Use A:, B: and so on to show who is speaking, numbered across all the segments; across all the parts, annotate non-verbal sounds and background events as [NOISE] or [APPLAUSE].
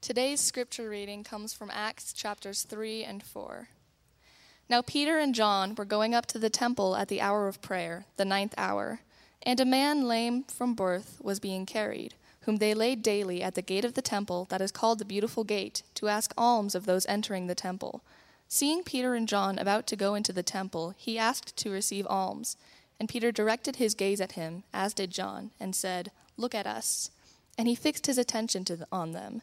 A: Today's scripture reading comes from Acts chapters 3 and 4. Now Peter and John were going up to the temple at the hour of prayer, the ninth hour, and a man lame from birth was being carried, whom they laid daily at the gate of the temple that is called the Beautiful Gate, to ask alms of those entering the temple. Seeing Peter and John about to go into the temple, he asked to receive alms. And Peter directed his gaze at him, as did John, and said, Look at us. And he fixed his attention the, on them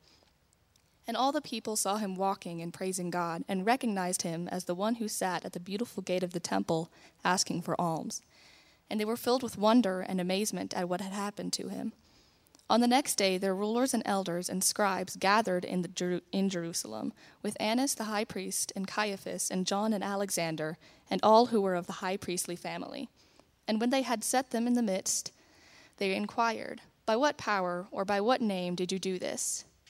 A: And all the people saw him walking and praising God, and recognized him as the one who sat at the beautiful gate of the temple, asking for alms. And they were filled with wonder and amazement at what had happened to him. On the next day, their rulers and elders and scribes gathered in, the, in Jerusalem, with Annas the high priest, and Caiaphas, and John and Alexander, and all who were of the high priestly family. And when they had set them in the midst, they inquired, By what power or by what name did you do this?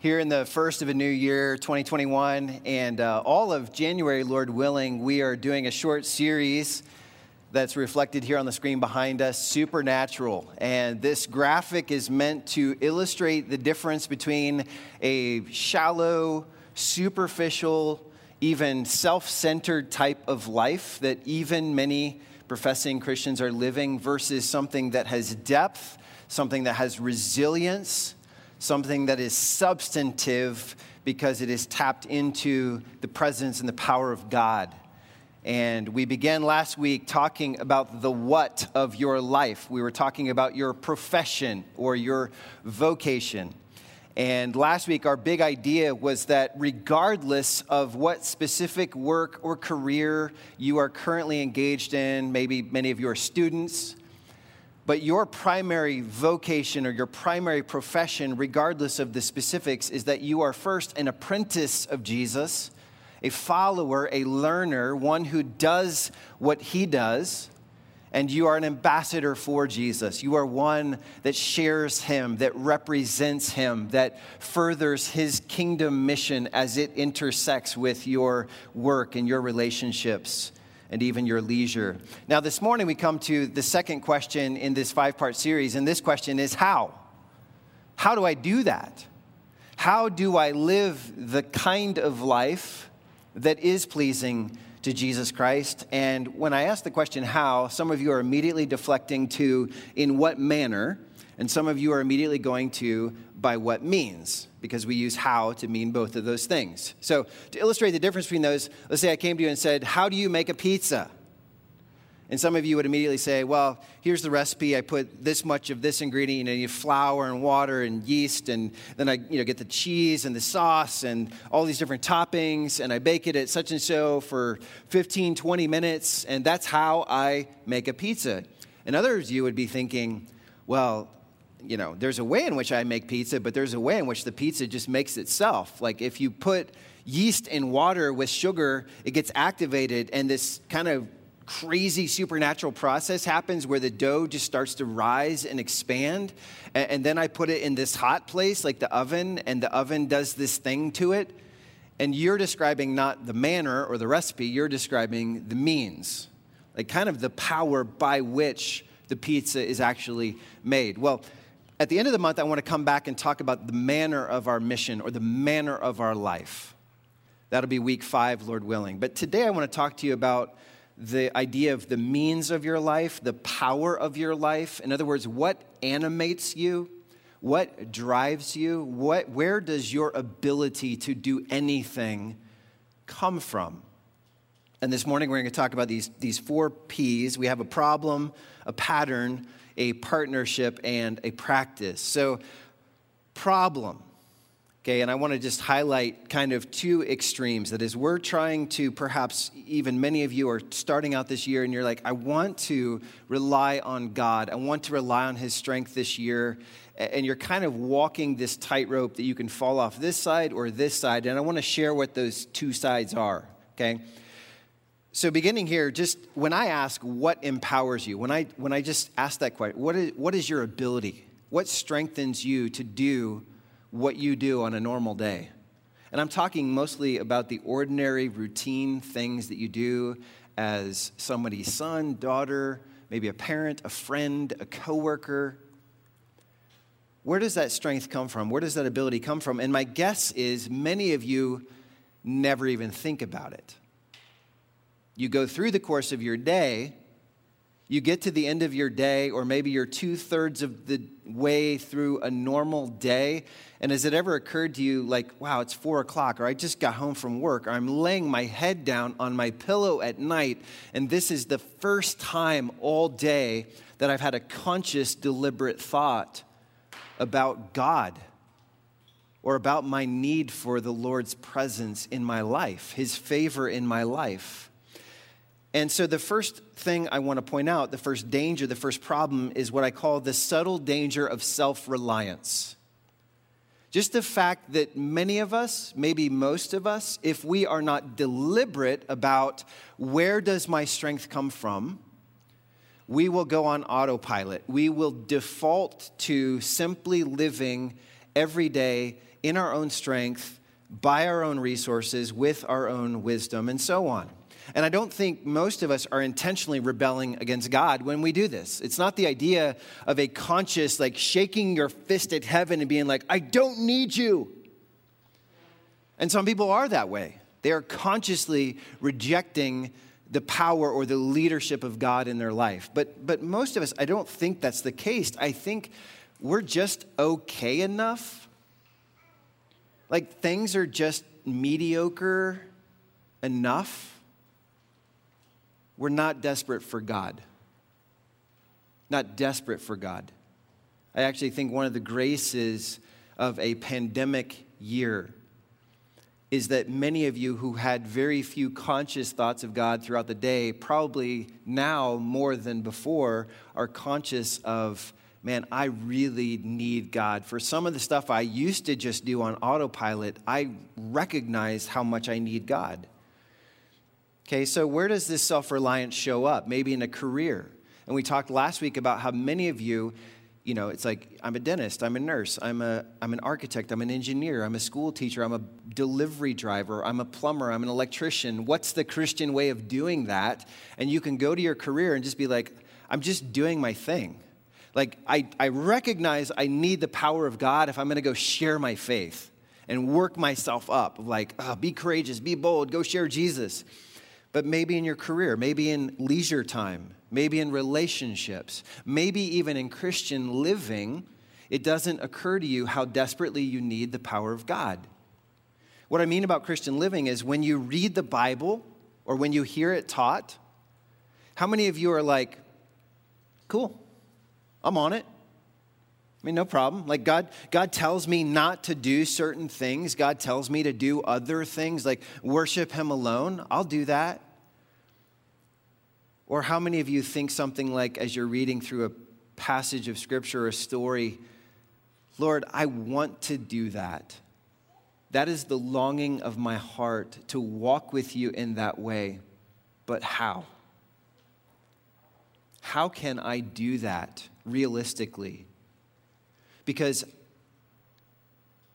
B: Here in the first of a new year, 2021, and uh, all of January, Lord willing, we are doing a short series that's reflected here on the screen behind us Supernatural. And this graphic is meant to illustrate the difference between a shallow, superficial, even self centered type of life that even many professing Christians are living versus something that has depth, something that has resilience something that is substantive because it is tapped into the presence and the power of God. And we began last week talking about the what of your life. We were talking about your profession or your vocation. And last week, our big idea was that regardless of what specific work or career you are currently engaged in, maybe many of you are students, but your primary vocation or your primary profession, regardless of the specifics, is that you are first an apprentice of Jesus, a follower, a learner, one who does what he does, and you are an ambassador for Jesus. You are one that shares him, that represents him, that furthers his kingdom mission as it intersects with your work and your relationships and even your leisure. Now, this morning we come to the second question in this five part series, and this question is how? How do I do that? How do I live the kind of life that is pleasing to Jesus Christ? And when I ask the question how, some of you are immediately deflecting to in what manner, and some of you are immediately going to by what means because we use how to mean both of those things. So, to illustrate the difference between those, let's say I came to you and said, How do you make a pizza? And some of you would immediately say, Well, here's the recipe. I put this much of this ingredient, you know, you flour and water and yeast, and then I you know, get the cheese and the sauce and all these different toppings, and I bake it at such and so for 15, 20 minutes, and that's how I make a pizza. And others you would be thinking, Well, you know, there's a way in which I make pizza, but there's a way in which the pizza just makes itself. Like if you put yeast in water with sugar, it gets activated, and this kind of crazy supernatural process happens where the dough just starts to rise and expand. And, then I put it in this hot place, like the oven, and the oven does this thing to it. And you're describing not the manner or the recipe, you're describing the means, like kind of the power by which the pizza is actually made. Well, at the end of the month, I want to come back and talk about the manner of our mission or the manner of our life. That'll be week five, Lord willing. But today I want to talk to you about the idea of the means of your life, the power of your life. In other words, what animates you? What drives you? What, where does your ability to do anything come from? And this morning we're going to talk about these, these four P's. We have a problem, a pattern, a partnership, and a practice. So, problem. Okay, and I want to just highlight kind of two extremes. That is, we're trying to perhaps, even many of you are starting out this year and you're like, I want to rely on God. I want to rely on His strength this year. And you're kind of walking this tightrope that you can fall off this side or this side. And I want to share what those two sides are. Okay? So, beginning here, just when I ask what empowers you, when I, when I just ask that question, what is, what is your ability? What strengthens you to do what you do on a normal day? And I'm talking mostly about the ordinary, routine things that you do as somebody's son, daughter, maybe a parent, a friend, a coworker. Where does that strength come from? Where does that ability come from? And my guess is many of you never even think about it. You go through the course of your day, you get to the end of your day, or maybe you're two thirds of the way through a normal day. And has it ever occurred to you, like, wow, it's four o'clock, or I just got home from work, or I'm laying my head down on my pillow at night, and this is the first time all day that I've had a conscious, deliberate thought about God? or about my need for the Lord's presence in my life, His favor in my life. And so, the first thing I want to point out, the first danger, the first problem is what I call the subtle danger of self reliance. Just the fact that many of us, maybe most of us, if we are not deliberate about where does my strength come from, we will go on autopilot. We will default to simply living every day in our own strength, by our own resources, with our own wisdom, and so on. And I don't think most of us are intentionally rebelling against God when we do this. It's not the idea of a conscious, like shaking your fist at heaven and being like, I don't need you. And some people are that way. They are consciously rejecting the power or the leadership of God in their life. But, but most of us, I don't think that's the case. I think we're just okay enough. Like things are just mediocre enough we're not desperate for God. Not desperate for God. I actually think one of the graces of a pandemic year is that many of you who had very few conscious thoughts of God throughout the day, probably now more than before, are conscious of, man, I really need God. For some of the stuff I used to just do on autopilot, I recognize how much I need God. Okay, so where does this self reliance show up? Maybe in a career. And we talked last week about how many of you, you know, it's like I'm a dentist, I'm a nurse, I'm, a, I'm an architect, I'm an engineer, I'm a school teacher, I'm a delivery driver, I'm a plumber, I'm an electrician. What's the Christian way of doing that? And you can go to your career and just be like, I'm just doing my thing. Like, I, I recognize I need the power of God if I'm to go share my faith and work myself up. Like, oh, be courageous, be bold, go share Jesus but maybe in your career, maybe in leisure time, maybe in relationships, maybe even in Christian living, it doesn't occur to you how desperately you need the power of God. What I mean about Christian living is when you read the Bible or when you hear it taught, how many of you are like, cool, I'm on it? I mean, no problem. Like God, God tells me not to do certain things. God tells me to do other things, like worship Him alone. I'll do that. Or how many of you think something like, as you're reading through a passage of Scripture or a story, Lord, I want to do that. That is the longing of my heart to walk with you in that way. But how? How can I do that realistically? Because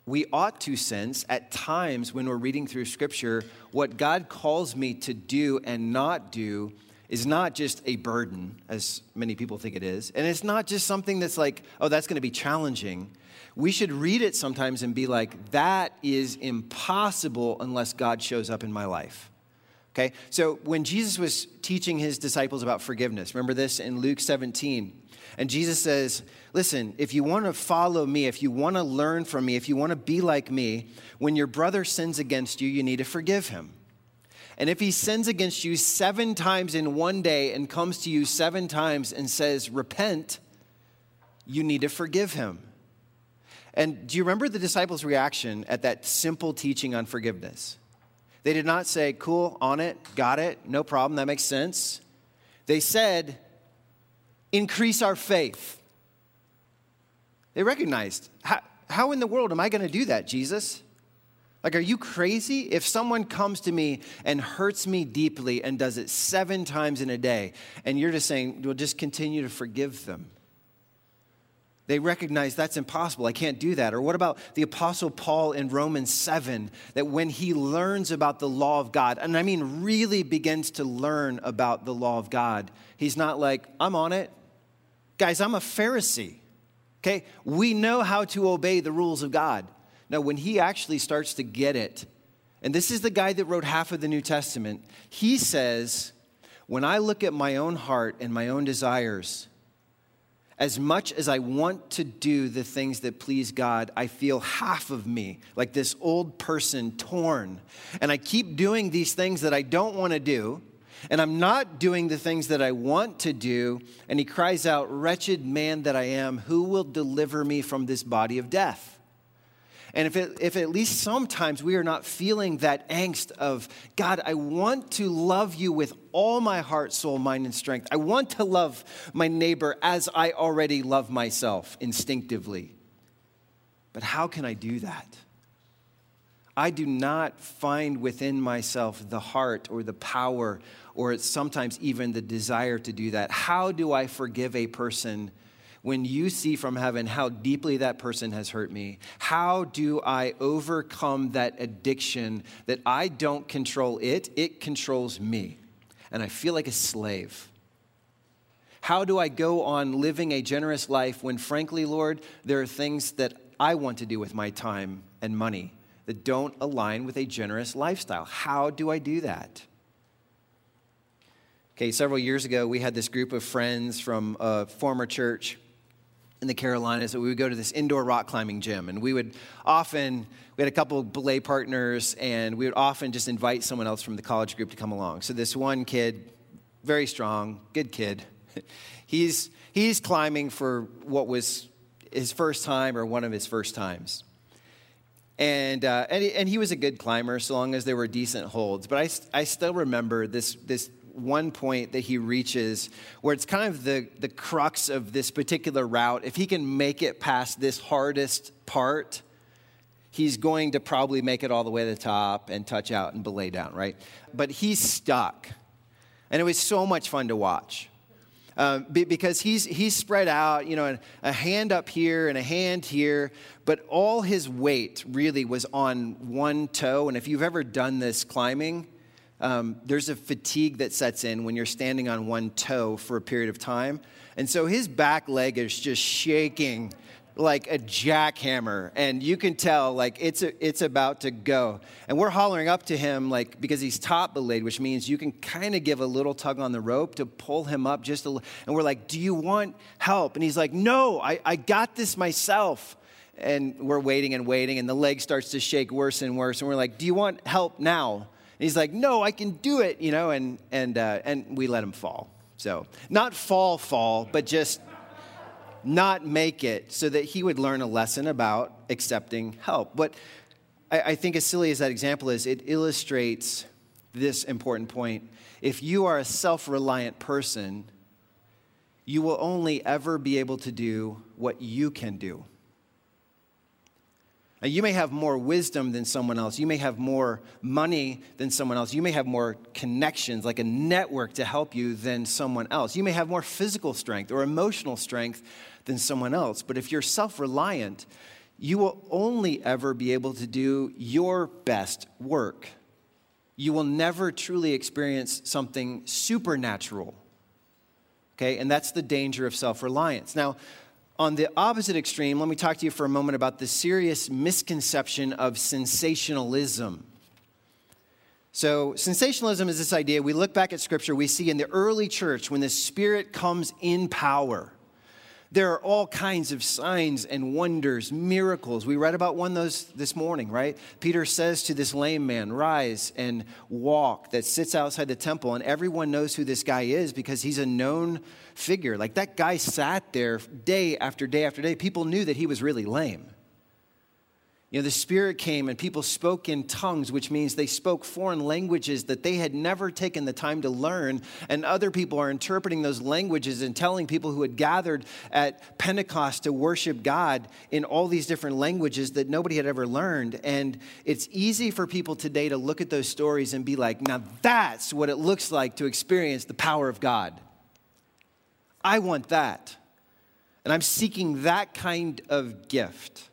B: we ought to sense at times when we're reading through Scripture what God calls me to do and not do is not just a burden, as many people think it is. And it's not just something that's like, oh, that's going to be challenging. We should read it sometimes and be like, that is impossible unless God shows up in my life. Okay? So when Jesus was teaching his disciples about forgiveness, remember this in Luke 17, and Jesus says, Listen, if you want to follow me, if you want to learn from me, if you want to be like me, when your brother sins against you, you need to forgive him. And if he sins against you seven times in one day and comes to you seven times and says, Repent, you need to forgive him. And do you remember the disciples' reaction at that simple teaching on forgiveness? They did not say, Cool, on it, got it, no problem, that makes sense. They said, Increase our faith. They recognized, How, how in the world am I going to do that, Jesus? Like, are you crazy? If someone comes to me and hurts me deeply and does it seven times in a day, and you're just saying, well, just continue to forgive them. They recognize that's impossible. I can't do that. Or what about the Apostle Paul in Romans 7 that when he learns about the law of God, and I mean really begins to learn about the law of God, he's not like, I'm on it. Guys, I'm a Pharisee. Okay? We know how to obey the rules of God. No, when he actually starts to get it, and this is the guy that wrote half of the New Testament, he says, When I look at my own heart and my own desires, as much as I want to do the things that please God, I feel half of me, like this old person, torn. And I keep doing these things that I don't want to do, and I'm not doing the things that I want to do. And he cries out, Wretched man that I am, who will deliver me from this body of death? And if, it, if at least sometimes we are not feeling that angst of, God, I want to love you with all my heart, soul, mind, and strength. I want to love my neighbor as I already love myself instinctively. But how can I do that? I do not find within myself the heart or the power or sometimes even the desire to do that. How do I forgive a person when you see from heaven how deeply that person has hurt me, how do I overcome that addiction that I don't control it, it controls me? And I feel like a slave. How do I go on living a generous life when, frankly, Lord, there are things that I want to do with my time and money that don't align with a generous lifestyle? How do I do that? Okay, several years ago, we had this group of friends from a former church in the Carolinas that we would go to this indoor rock climbing gym. And we would often, we had a couple of belay partners, and we would often just invite someone else from the college group to come along. So this one kid, very strong, good kid, [LAUGHS] he's, he's climbing for what was his first time or one of his first times. And, uh, and, he, and he was a good climber so long as there were decent holds. But I, I still remember this, this one point that he reaches where it's kind of the, the crux of this particular route. If he can make it past this hardest part, he's going to probably make it all the way to the top and touch out and belay down, right? But he's stuck. And it was so much fun to watch. Um, because he's, he's spread out, you know, a hand up here and a hand here, but all his weight really was on one toe. And if you've ever done this climbing, um, there's a fatigue that sets in when you're standing on one toe for a period of time. And so his back leg is just shaking like a jackhammer. And you can tell like it's a, it's about to go. And we're hollering up to him like because he's top belayed which means you can kind of give a little tug on the rope to pull him up just a little and we're like do you want help? And he's like no I, I got this myself. And we're waiting and waiting and the leg starts to shake worse and worse. And we're like do you want help now he's like, no, I can do it, you know, and, and, uh, and we let him fall. So, not fall, fall, but just not make it so that he would learn a lesson about accepting help. But I, I think, as silly as that example is, it illustrates this important point. If you are a self reliant person, you will only ever be able to do what you can do. Now, you may have more wisdom than someone else. You may have more money than someone else. You may have more connections, like a network to help you than someone else. You may have more physical strength or emotional strength than someone else. But if you're self reliant, you will only ever be able to do your best work. You will never truly experience something supernatural. Okay, and that's the danger of self reliance. Now, on the opposite extreme, let me talk to you for a moment about the serious misconception of sensationalism. So, sensationalism is this idea we look back at scripture, we see in the early church when the Spirit comes in power, There are all kinds of signs and wonders, miracles. We read about one those this morning, right? Peter says to this lame man, "Rise and walk." That sits outside the temple, and everyone knows who this guy is because he's a known figure. Like that guy sat there day after day after day. People knew that he was really lame. You know, the Spirit came and people spoke in tongues, which means they spoke foreign languages that they had never taken the time to learn. And other people are interpreting those languages and telling people who had gathered at Pentecost to worship God in all these different languages that nobody had ever learned. And it's easy for people today to look at those stories and be like, now that's what it looks like to experience the power of God. I want that. And I'm seeking that kind of gift.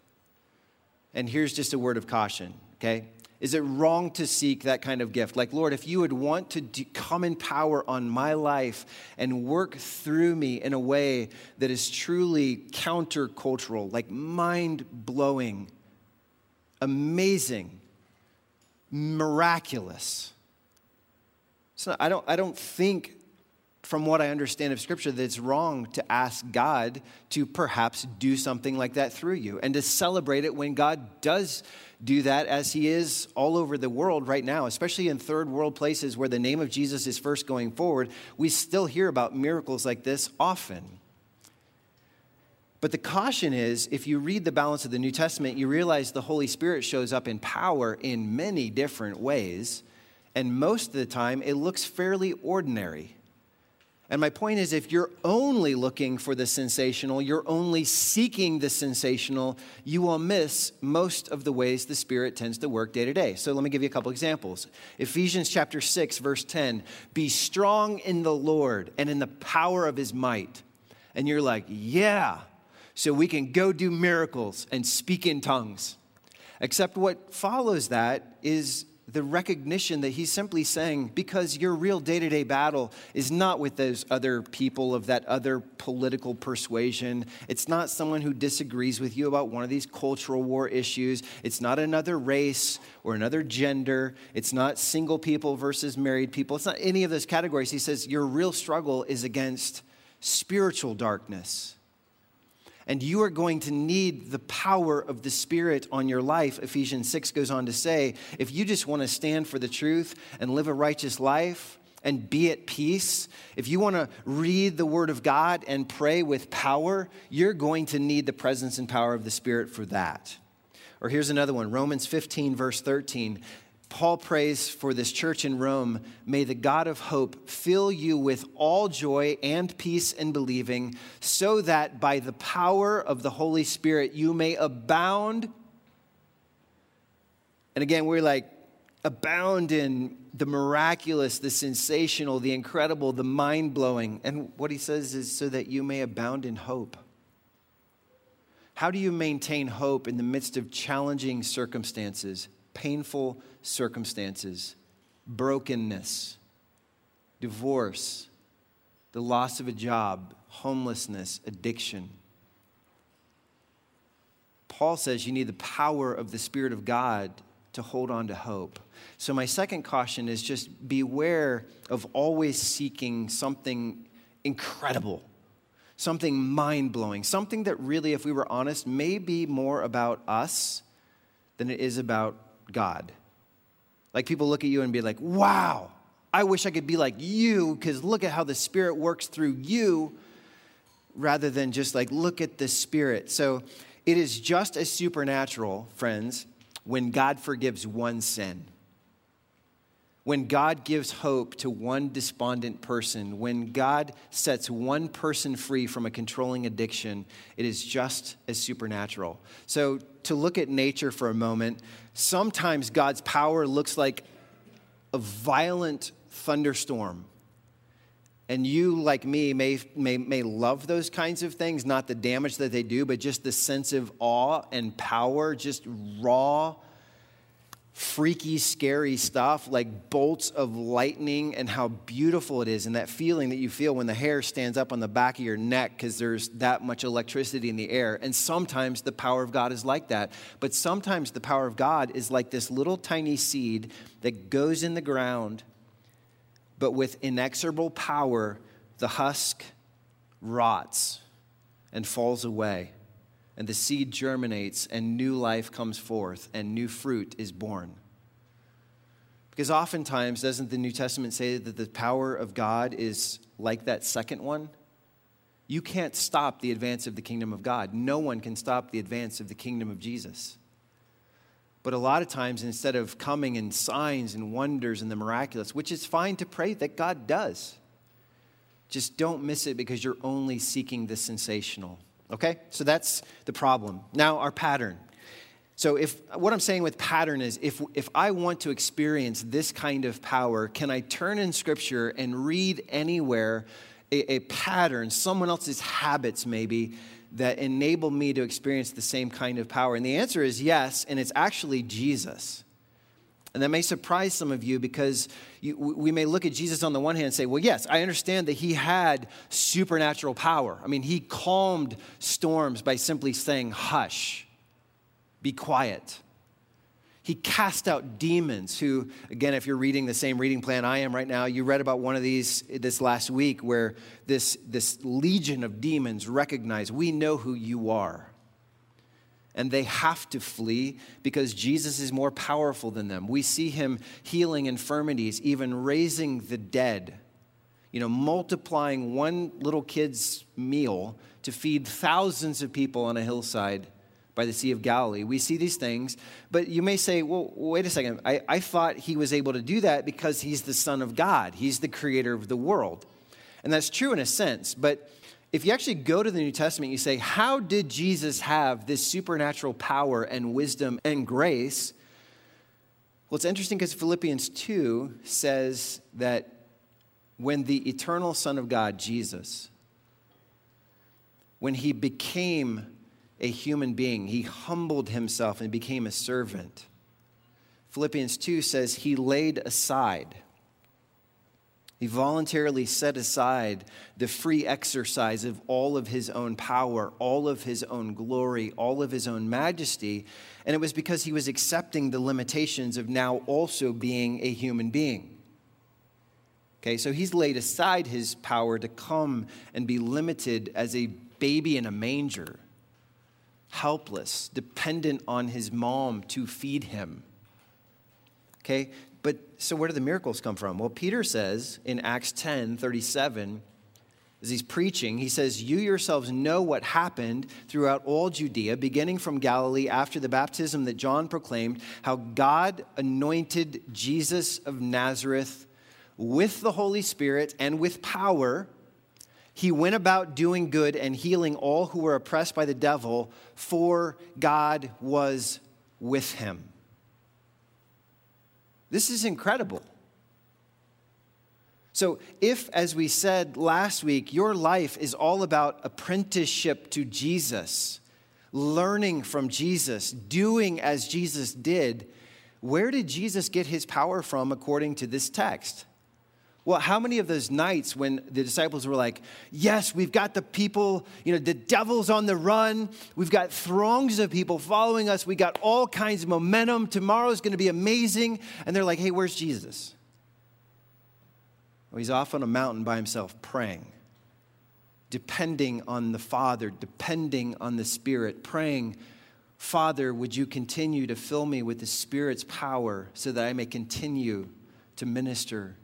B: And here's just a word of caution, okay? Is it wrong to seek that kind of gift? Like, Lord, if you would want to come in power on my life and work through me in a way that is truly countercultural, like mind blowing, amazing, miraculous. So I don't, I don't think from what I understand of Scripture, that it's wrong to ask God to perhaps do something like that through you and to celebrate it when God does do that, as He is all over the world right now, especially in third world places where the name of Jesus is first going forward. We still hear about miracles like this often. But the caution is if you read the balance of the New Testament, you realize the Holy Spirit shows up in power in many different ways. And most of the time, it looks fairly ordinary. And my point is if you're only looking for the sensational, you're only seeking the sensational, you will miss most of the ways the Spirit tends to work day to day. So let me give you a couple examples. Ephesians chapter 6, verse 10 Be strong in the Lord and in the power of his might. And you're like, yeah, so we can go do miracles and speak in tongues. Except what follows that is the recognition that he's simply saying, because your real day to day battle is not with those other people of that other political persuasion. It's not someone who disagrees with you about one of these cultural war issues. It's not another race or another gender. It's not single people versus married people. It's not any of those categories. He says, your real struggle is against spiritual darkness. And you are going to need the power of the Spirit on your life. Ephesians 6 goes on to say if you just want to stand for the truth and live a righteous life and be at peace, if you want to read the Word of God and pray with power, you're going to need the presence and power of the Spirit for that. Or here's another one Romans 15, verse 13. Paul prays for this church in Rome. May the God of hope fill you with all joy and peace in believing, so that by the power of the Holy Spirit you may abound. And again, we're like, abound in the miraculous, the sensational, the incredible, the mind blowing. And what he says is, so that you may abound in hope. How do you maintain hope in the midst of challenging circumstances? Painful circumstances, brokenness, divorce, the loss of a job, homelessness, addiction. Paul says you need the power of the Spirit of God to hold on to hope. So, my second caution is just beware of always seeking something incredible, something mind blowing, something that really, if we were honest, may be more about us than it is about God. Like people look at you and be like, wow, I wish I could be like you because look at how the Spirit works through you rather than just like, look at the Spirit. So it is just as supernatural, friends, when God forgives one sin. When God gives hope to one despondent person, when God sets one person free from a controlling addiction, it is just as supernatural. So, to look at nature for a moment, sometimes God's power looks like a violent thunderstorm. And you, like me, may, may, may love those kinds of things, not the damage that they do, but just the sense of awe and power, just raw freaky, scary stuff like bolts of lightning and how beautiful it is, and that feeling that you feel when the hair stands up on the back of your neck because there's that much electricity in the air. And sometimes the power of God is like that. But sometimes the power of God is like this little tiny seed that goes in the ground, but with inexorable power, the husk rots and falls away, and the seed germinates, and new life comes forth, and new fruit is born. Because oftentimes, doesn't the New Testament say that the power of God is like that second one? You can't stop the advance of the kingdom of God. No one can stop the advance of the kingdom of Jesus. But a lot of times, instead of coming in signs and wonders and the miraculous, which is fine to pray that God does, just don't miss it because you're only seeking the sensational. Okay? So that's the problem. Now, our pattern. So, if what I'm saying with pattern is if, if I want to experience this kind of power, can I turn in scripture and read anywhere a, a pattern, someone else's habits maybe, that enable me to experience the same kind of power? And the answer is yes, and it's actually Jesus. And that may surprise some of you because you, we may look at Jesus on the one hand and say, well, yes, I understand that he had supernatural power. I mean, he calmed storms by simply saying, hush, be quiet. He cast out demons who, again, if you're reading the same reading plan I am right now, you read about one of these this last week where this, this legion of demons recognize, we know who you are and they have to flee because Jesus is more powerful than them. We see him healing infirmities, even raising the dead, you know, multiplying one little kid's meal to feed thousands of people on a hillside by the Sea of Galilee. We see these things, but you may say, well, wait a second. I, I thought he was able to do that because he's the Son of God, he's the creator of the world. And that's true in a sense, but if you actually go to the New Testament, you say, How did Jesus have this supernatural power and wisdom and grace? Well, it's interesting because Philippians 2 says that when the eternal Son of God, Jesus, when he became a human being, he humbled himself and became a servant. Philippians 2 says he laid aside he voluntarily set aside the free exercise of all of his own power, all of his own glory, all of his own majesty. And it was because he was accepting the limitations of now also being a human being. Okay, so he's laid aside his power to come and be limited as a baby in a manger, helpless, dependent on his mom to feed him. Okay, so where do the miracles come from? Well, Peter says in Acts 10 37, as he's preaching, he says, You yourselves know what happened throughout all Judea, beginning from Galilee after the baptism that John proclaimed, how God anointed Jesus of Nazareth with the Holy Spirit and with power. He went about doing good and healing all who were oppressed by the devil, for God was with him. This is incredible. So, if, as we said last week, your life is all about apprenticeship to Jesus, learning from Jesus, doing as Jesus did, where did Jesus get his power from according to this text? Well, how many of those nights when the disciples were like, Yes, we've got the people, you know, the devil's on the run. We've got throngs of people following us. We got all kinds of momentum. Tomorrow's going to be amazing. And they're like, Hey, where's Jesus? Well, he's off on a mountain by himself praying, depending on the Father, depending on the Spirit, praying, Father, would you continue to fill me with the Spirit's power so that I may continue to minister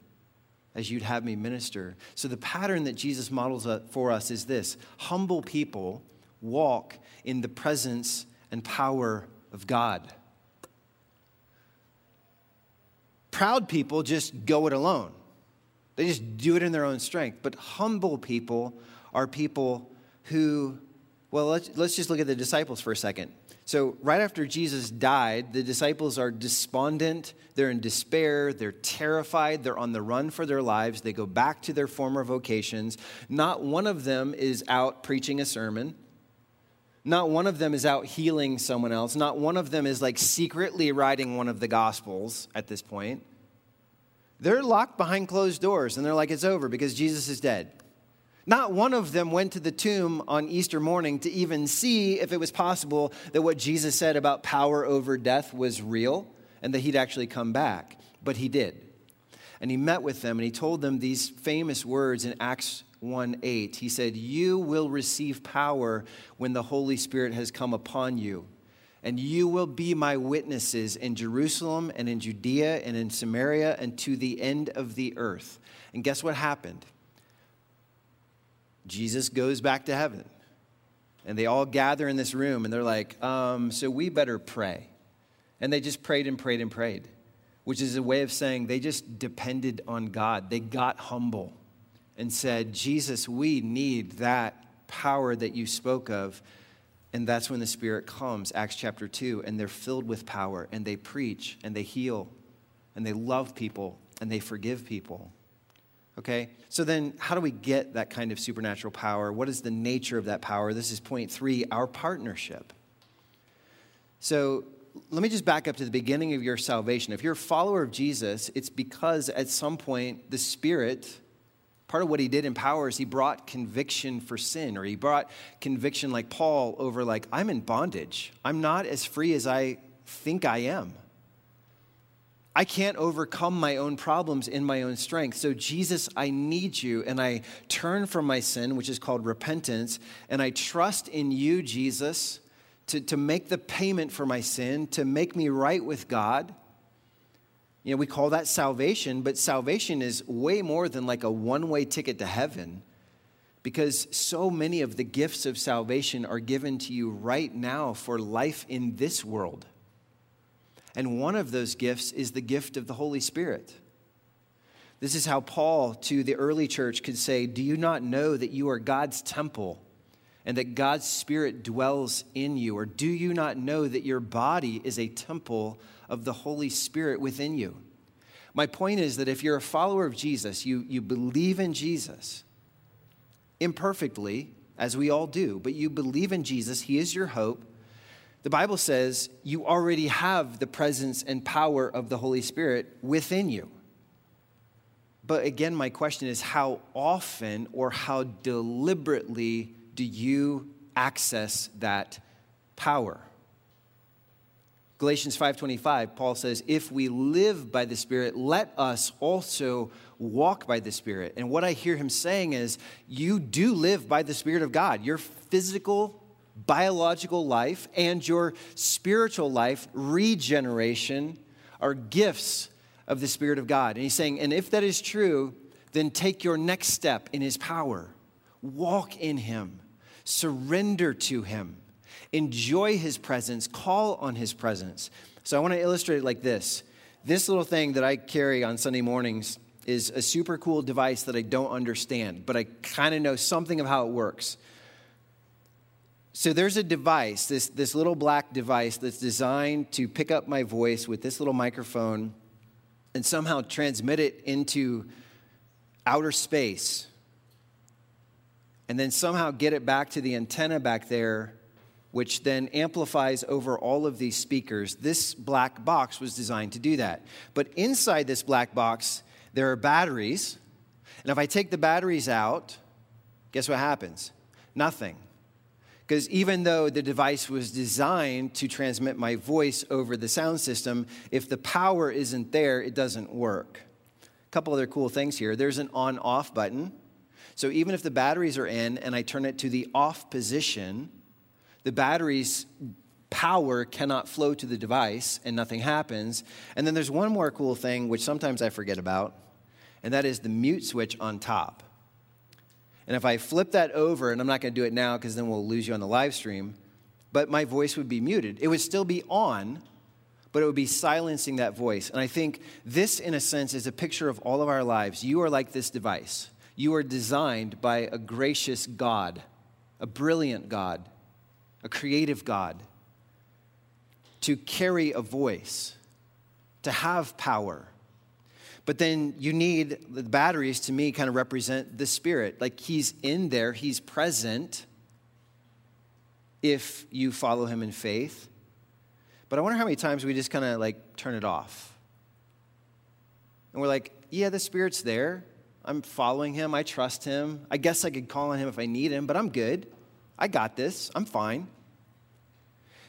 B: as you'd have me minister. So, the pattern that Jesus models for us is this humble people walk in the presence and power of God. Proud people just go it alone, they just do it in their own strength. But humble people are people who, well, let's, let's just look at the disciples for a second. So, right after Jesus died, the disciples are despondent, they're in despair, they're terrified, they're on the run for their lives, they go back to their former vocations. Not one of them is out preaching a sermon. Not one of them is out healing someone else. Not one of them is like secretly writing one of the gospels at this point. They're locked behind closed doors and they're like, it's over because Jesus is dead. Not one of them went to the tomb on Easter morning to even see if it was possible that what Jesus said about power over death was real and that he'd actually come back. But he did. And he met with them and he told them these famous words in Acts 1 8. He said, You will receive power when the Holy Spirit has come upon you. And you will be my witnesses in Jerusalem and in Judea and in Samaria and to the end of the earth. And guess what happened? Jesus goes back to heaven. And they all gather in this room and they're like, um, So we better pray. And they just prayed and prayed and prayed, which is a way of saying they just depended on God. They got humble and said, Jesus, we need that power that you spoke of. And that's when the Spirit comes, Acts chapter 2, and they're filled with power, and they preach, and they heal, and they love people, and they forgive people. Okay? So then, how do we get that kind of supernatural power? What is the nature of that power? This is point three our partnership. So, let me just back up to the beginning of your salvation. If you're a follower of Jesus, it's because at some point the Spirit, part of what he did in power is he brought conviction for sin, or he brought conviction like Paul over, like, I'm in bondage. I'm not as free as I think I am. I can't overcome my own problems in my own strength. So, Jesus, I need you. And I turn from my sin, which is called repentance, and I trust in you, Jesus to, to make the payment for my sin, to make me right with God. You know, we call that salvation, but salvation is way more than like a one way ticket to heaven because so many of the gifts of salvation are given to you right now for life in this world. And one of those gifts is the gift of the Holy Spirit. This is how Paul to the early church could say, Do you not know that you are God's temple? and that God's Spirit dwells in you? Or do you not know that your body is a temple of the Holy Spirit within you? My point is that if you're a follower of Jesus, you, you believe in Jesus imperfectly, as we all do, but you believe in Jesus, He is your hope. The Bible says you already have the presence and power of the Holy Spirit within you. But again, my question is how often or how deliberately do you access that power? Galatians 5:25 Paul says if we live by the spirit let us also walk by the spirit. And what I hear him saying is you do live by the spirit of God. Your physical biological life and your spiritual life regeneration are gifts of the spirit of God. And he's saying and if that is true then take your next step in his power. Walk in him surrender to Him, enjoy His presence, call on His presence. So I want to illustrate it like this. This little thing that I carry on Sunday mornings is a super cool device that I don't understand, but I kind of know something of how it works. So there's a device, this, this little black device that's designed to pick up my voice with this little microphone and somehow transmit it into outer space and then somehow get it back to the antenna back there, which then amplifies over all of these speakers. This black box was designed to do that. But inside this black box, there are batteries. And if I take the batteries out, guess what happens? Nothing. Because even though the device was designed to transmit my voice over the sound system, if the power isn't there, it doesn't work. A couple other cool things here. There's an on off button. So even if the batteries are in and I turn it to the off position, the battery's power cannot flow to the device and nothing happens. And then there's one more cool thing, which sometimes I forget about, and that is the mute switch on top. And if I flip that over, and I'm not going to do it now because then we'll lose you on the live stream, but my voice would be muted. It would still be on, but it would be silencing that voice. And I think this, in a sense, is a picture of all of our lives. You are like this device. You are designed by a gracious God, a brilliant God, a creative God, to carry a voice, to have power. But then you need the batteries to me kind of represent the Spirit. Like He's in there, He's present if you follow Him in faith. But I wonder how many times we just kind of like turn it off. And we're like, yeah, the Spirit's there. I'm following him. I trust him. I guess I could call on him if I need him, but I'm good. I got this. I'm fine.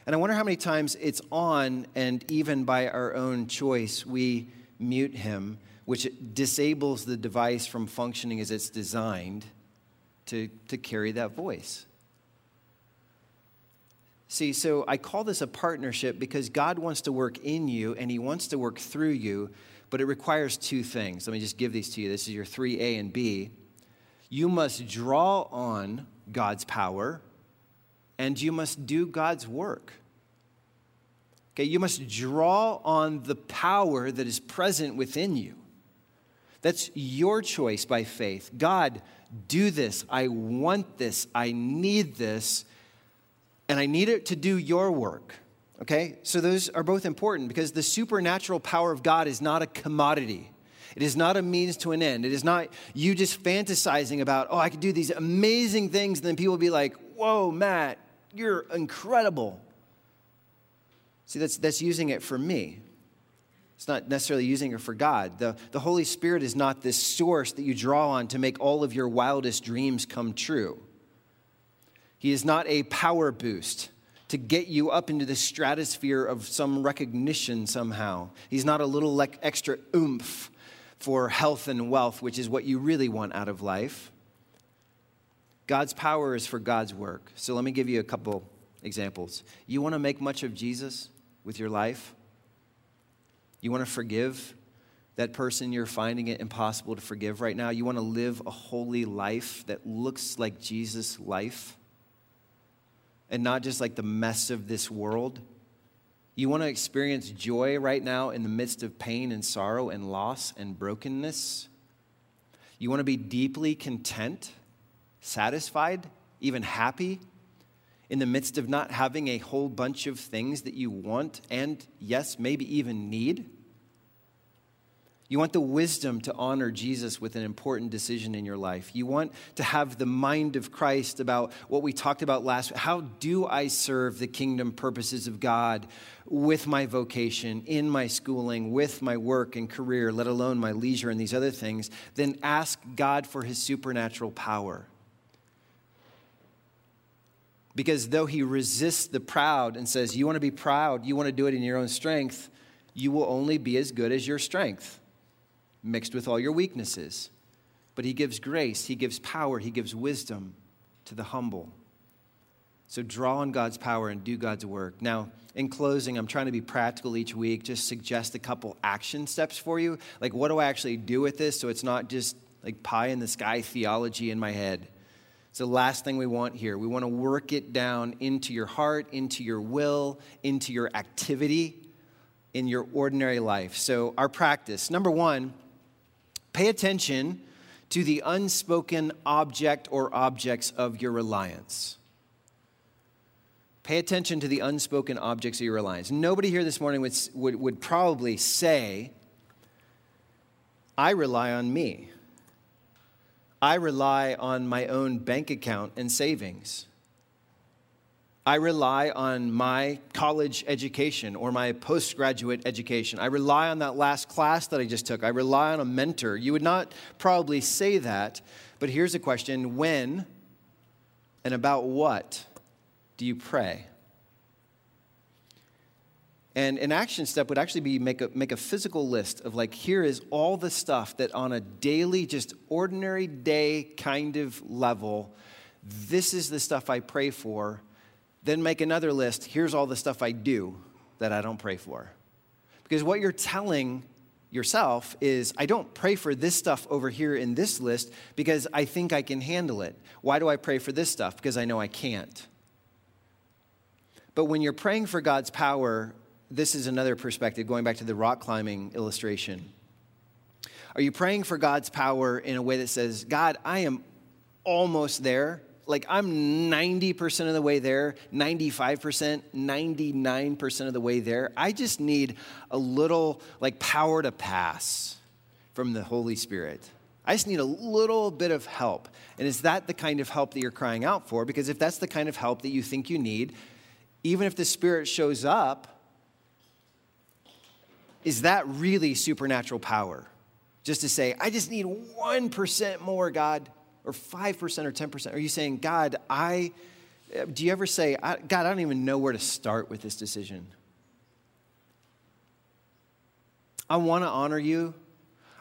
B: And I wonder how many times it's on, and even by our own choice, we mute him, which disables the device from functioning as it's designed to, to carry that voice. See, so I call this a partnership because God wants to work in you and He wants to work through you, but it requires two things. Let me just give these to you. This is your 3A and B. You must draw on God's power and you must do God's work. Okay, you must draw on the power that is present within you. That's your choice by faith. God, do this. I want this. I need this. And I need it to do your work. Okay? So those are both important because the supernatural power of God is not a commodity. It is not a means to an end. It is not you just fantasizing about, oh, I could do these amazing things, and then people will be like, whoa, Matt, you're incredible. See, that's, that's using it for me. It's not necessarily using it for God. The, the Holy Spirit is not this source that you draw on to make all of your wildest dreams come true. He is not a power boost to get you up into the stratosphere of some recognition somehow. He's not a little extra oomph for health and wealth, which is what you really want out of life. God's power is for God's work. So let me give you a couple examples. You want to make much of Jesus with your life? You want to forgive that person you're finding it impossible to forgive right now? You want to live a holy life that looks like Jesus' life and not just like the mess of this world? You want to experience joy right now in the midst of pain and sorrow and loss and brokenness? You want to be deeply content, satisfied, even happy in the midst of not having a whole bunch of things that you want and, yes, maybe even need? You want the wisdom to honor Jesus with an important decision in your life. You want to have the mind of Christ about what we talked about last week. How do I serve the kingdom purposes of God with my vocation, in my schooling, with my work and career, let alone my leisure and these other things? Then ask God for his supernatural power. Because though he resists the proud and says, You want to be proud, you want to do it in your own strength, you will only be as good as your strength mixed with all your weaknesses. But He gives grace, He gives power, He gives wisdom to the humble. So draw on God's power and do God's work. Now, in closing, I'm trying to be practical each week, just suggest a couple action steps for you. Like, what do I actually do with this so it's not just like pie in the sky theology in my head? It's the last thing we want here. We want to work it down into your heart, into your will, into your activity, in your ordinary life. So, our practice number one, Pay attention to the unspoken object or objects of your reliance. Pay attention to the unspoken objects of your reliance. Nobody here this morning would, would, would probably say, I rely on me. I rely on my own bank account and savings. I rely on my college education or my postgraduate education. I rely on that last class that I just took. I rely on a mentor. You would not probably say that, but here's a question when and about what do you pray? And an action step would actually be make a, make a physical list of like, here is all the stuff that on a daily, just ordinary day kind of level, this is the stuff I pray for then make another list. Here's all the stuff I do that I don't pray for. Because what you're telling yourself is, I don't pray for this stuff over here in this list because I think I can handle it. Why do I pray for this stuff? Because I know I can't. But when you're praying for God's power, this is another perspective, going back to the rock climbing illustration. Are you praying for God's power in a way that says, God, I am almost there, like I'm 90% of the way there, 95%, 99% of the way there. I just need a little like power to pass from the Holy Spirit. I just need a little bit of help. And is that the kind of help that you're crying out for? Because if that's the kind of help that you think you need, even if the Spirit shows up, is that really supernatural power? Just to say, I just need 1% more, God or 5% or 10%? Are you saying, God, I, do you ever say, God, I don't even know where to start with this decision? I want to honor you.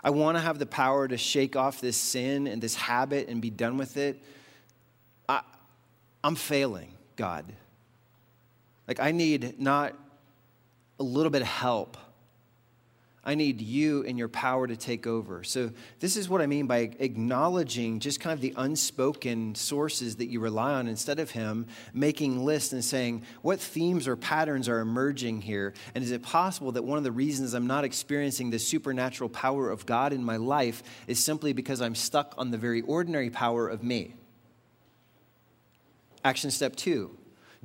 B: I want to have the power to shake off this sin and this habit and be done with it. I, I'm failing, God. Like, I need not a little bit of help. I need you and your power to take over. So, this is what I mean by acknowledging just kind of the unspoken sources that you rely on instead of Him making lists and saying, what themes or patterns are emerging here? And is it possible that one of the reasons I'm not experiencing the supernatural power of God in my life is simply because I'm stuck on the very ordinary power of me? Action step two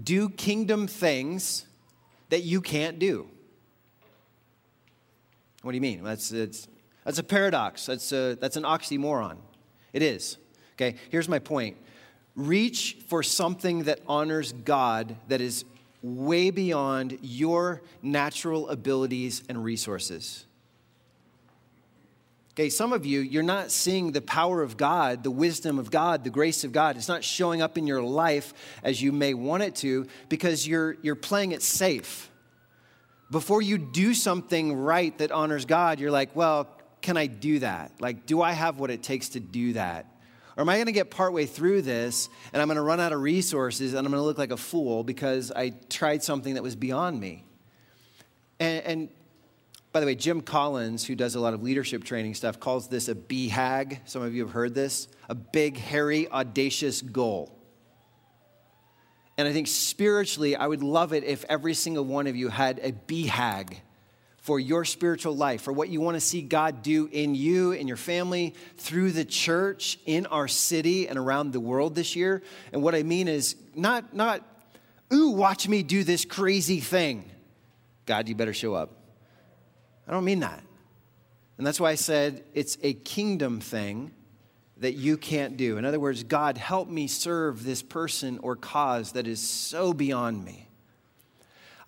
B: do kingdom things that you can't do. What do you mean? That's, it's, that's a paradox. That's, a, that's an oxymoron. It is. Okay, here's my point reach for something that honors God that is way beyond your natural abilities and resources. Okay, some of you, you're not seeing the power of God, the wisdom of God, the grace of God. It's not showing up in your life as you may want it to because you're, you're playing it safe before you do something right that honors God, you're like, well, can I do that? Like, do I have what it takes to do that? Or am I going to get partway through this and I'm going to run out of resources and I'm going to look like a fool because I tried something that was beyond me? And, and by the way, Jim Collins, who does a lot of leadership training stuff, calls this a BHAG. Some of you have heard this a big, hairy, audacious goal. And I think spiritually, I would love it if every single one of you had a BHAG for your spiritual life, for what you want to see God do in you, in your family, through the church, in our city, and around the world this year. And what I mean is not, not, ooh, watch me do this crazy thing. God, you better show up. I don't mean that. And that's why I said it's a kingdom thing that you can't do. In other words, God, help me serve this person or cause that is so beyond me.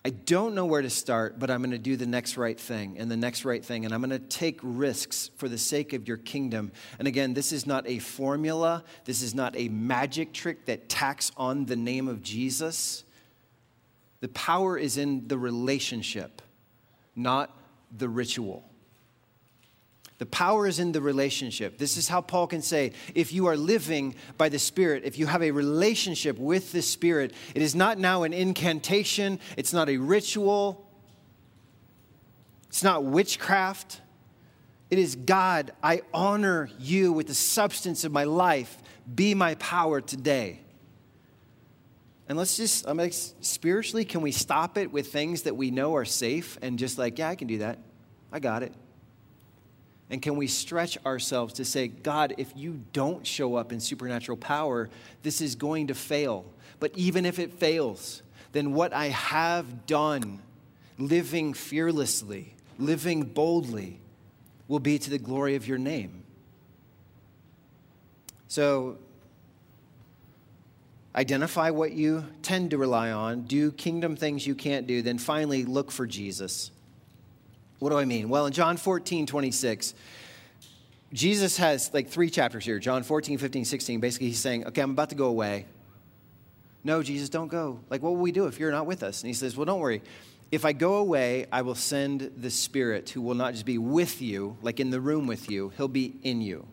B: I don't know where to start, but I'm going to do the next right thing and the next right thing, and I'm going to take risks for the sake of your kingdom. And again, this is not a formula, this is not a magic trick that tacks on the name of Jesus. The power is in the relationship, not the ritual. The power is in the relationship. This is how Paul can say if you are living by the Spirit, if you have a relationship with the Spirit, it is not now an incantation, it's not a ritual, it's not witchcraft. It is God, I honor you with the substance of my life. Be my power today. And let's just, I'm like, spiritually, can we stop it with things that we know are safe and just like, yeah, I can do that. I got it. And can we stretch ourselves to say, God, if you don't show up in supernatural power, this is going to fail. But even if it fails, then what I have done, living fearlessly, living boldly, will be to the glory of your name. So, identify what you tend to rely on, do kingdom things you can't do, then finally look for Jesus. What do I mean? Well, in John 14, 26, Jesus has like three chapters here John 14, 15, 16. Basically, he's saying, Okay, I'm about to go away. No, Jesus, don't go. Like, what will we do if you're not with us? And he says, Well, don't worry. If I go away, I will send the Spirit who will not just be with you, like in the room with you, he'll be in you.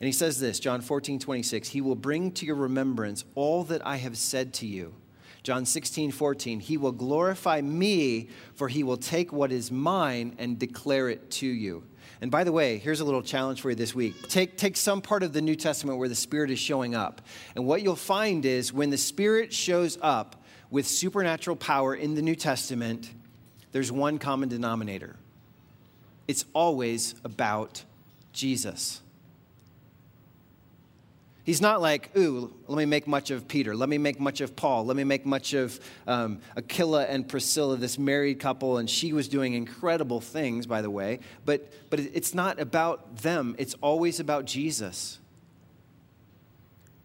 B: And he says this, John 14, 26, He will bring to your remembrance all that I have said to you. John 16, 14, he will glorify me, for he will take what is mine and declare it to you. And by the way, here's a little challenge for you this week. Take, take some part of the New Testament where the Spirit is showing up. And what you'll find is when the Spirit shows up with supernatural power in the New Testament, there's one common denominator it's always about Jesus. He's not like, ooh, let me make much of Peter. Let me make much of Paul. Let me make much of um, Aquila and Priscilla, this married couple, and she was doing incredible things, by the way. But, but it's not about them, it's always about Jesus.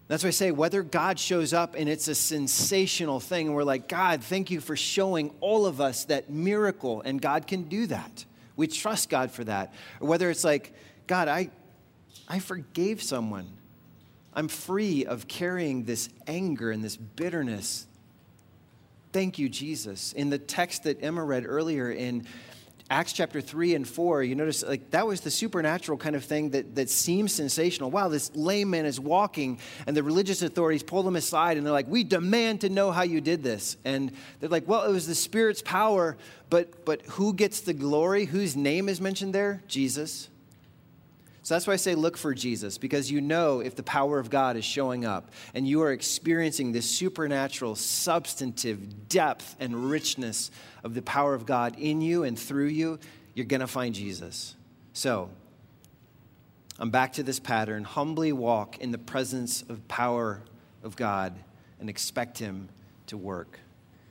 B: That's why I say whether God shows up and it's a sensational thing, and we're like, God, thank you for showing all of us that miracle, and God can do that. We trust God for that. Or whether it's like, God, I, I forgave someone I'm free of carrying this anger and this bitterness. Thank you, Jesus. In the text that Emma read earlier in Acts chapter 3 and 4, you notice like that was the supernatural kind of thing that, that seems sensational. Wow, this lame man is walking, and the religious authorities pull him aside and they're like, We demand to know how you did this. And they're like, Well, it was the Spirit's power, but but who gets the glory? Whose name is mentioned there? Jesus. So that's why I say look for Jesus, because you know if the power of God is showing up and you are experiencing this supernatural, substantive depth and richness of the power of God in you and through you, you're going to find Jesus. So, I'm back to this pattern. Humbly walk in the presence of power of God and expect Him to work.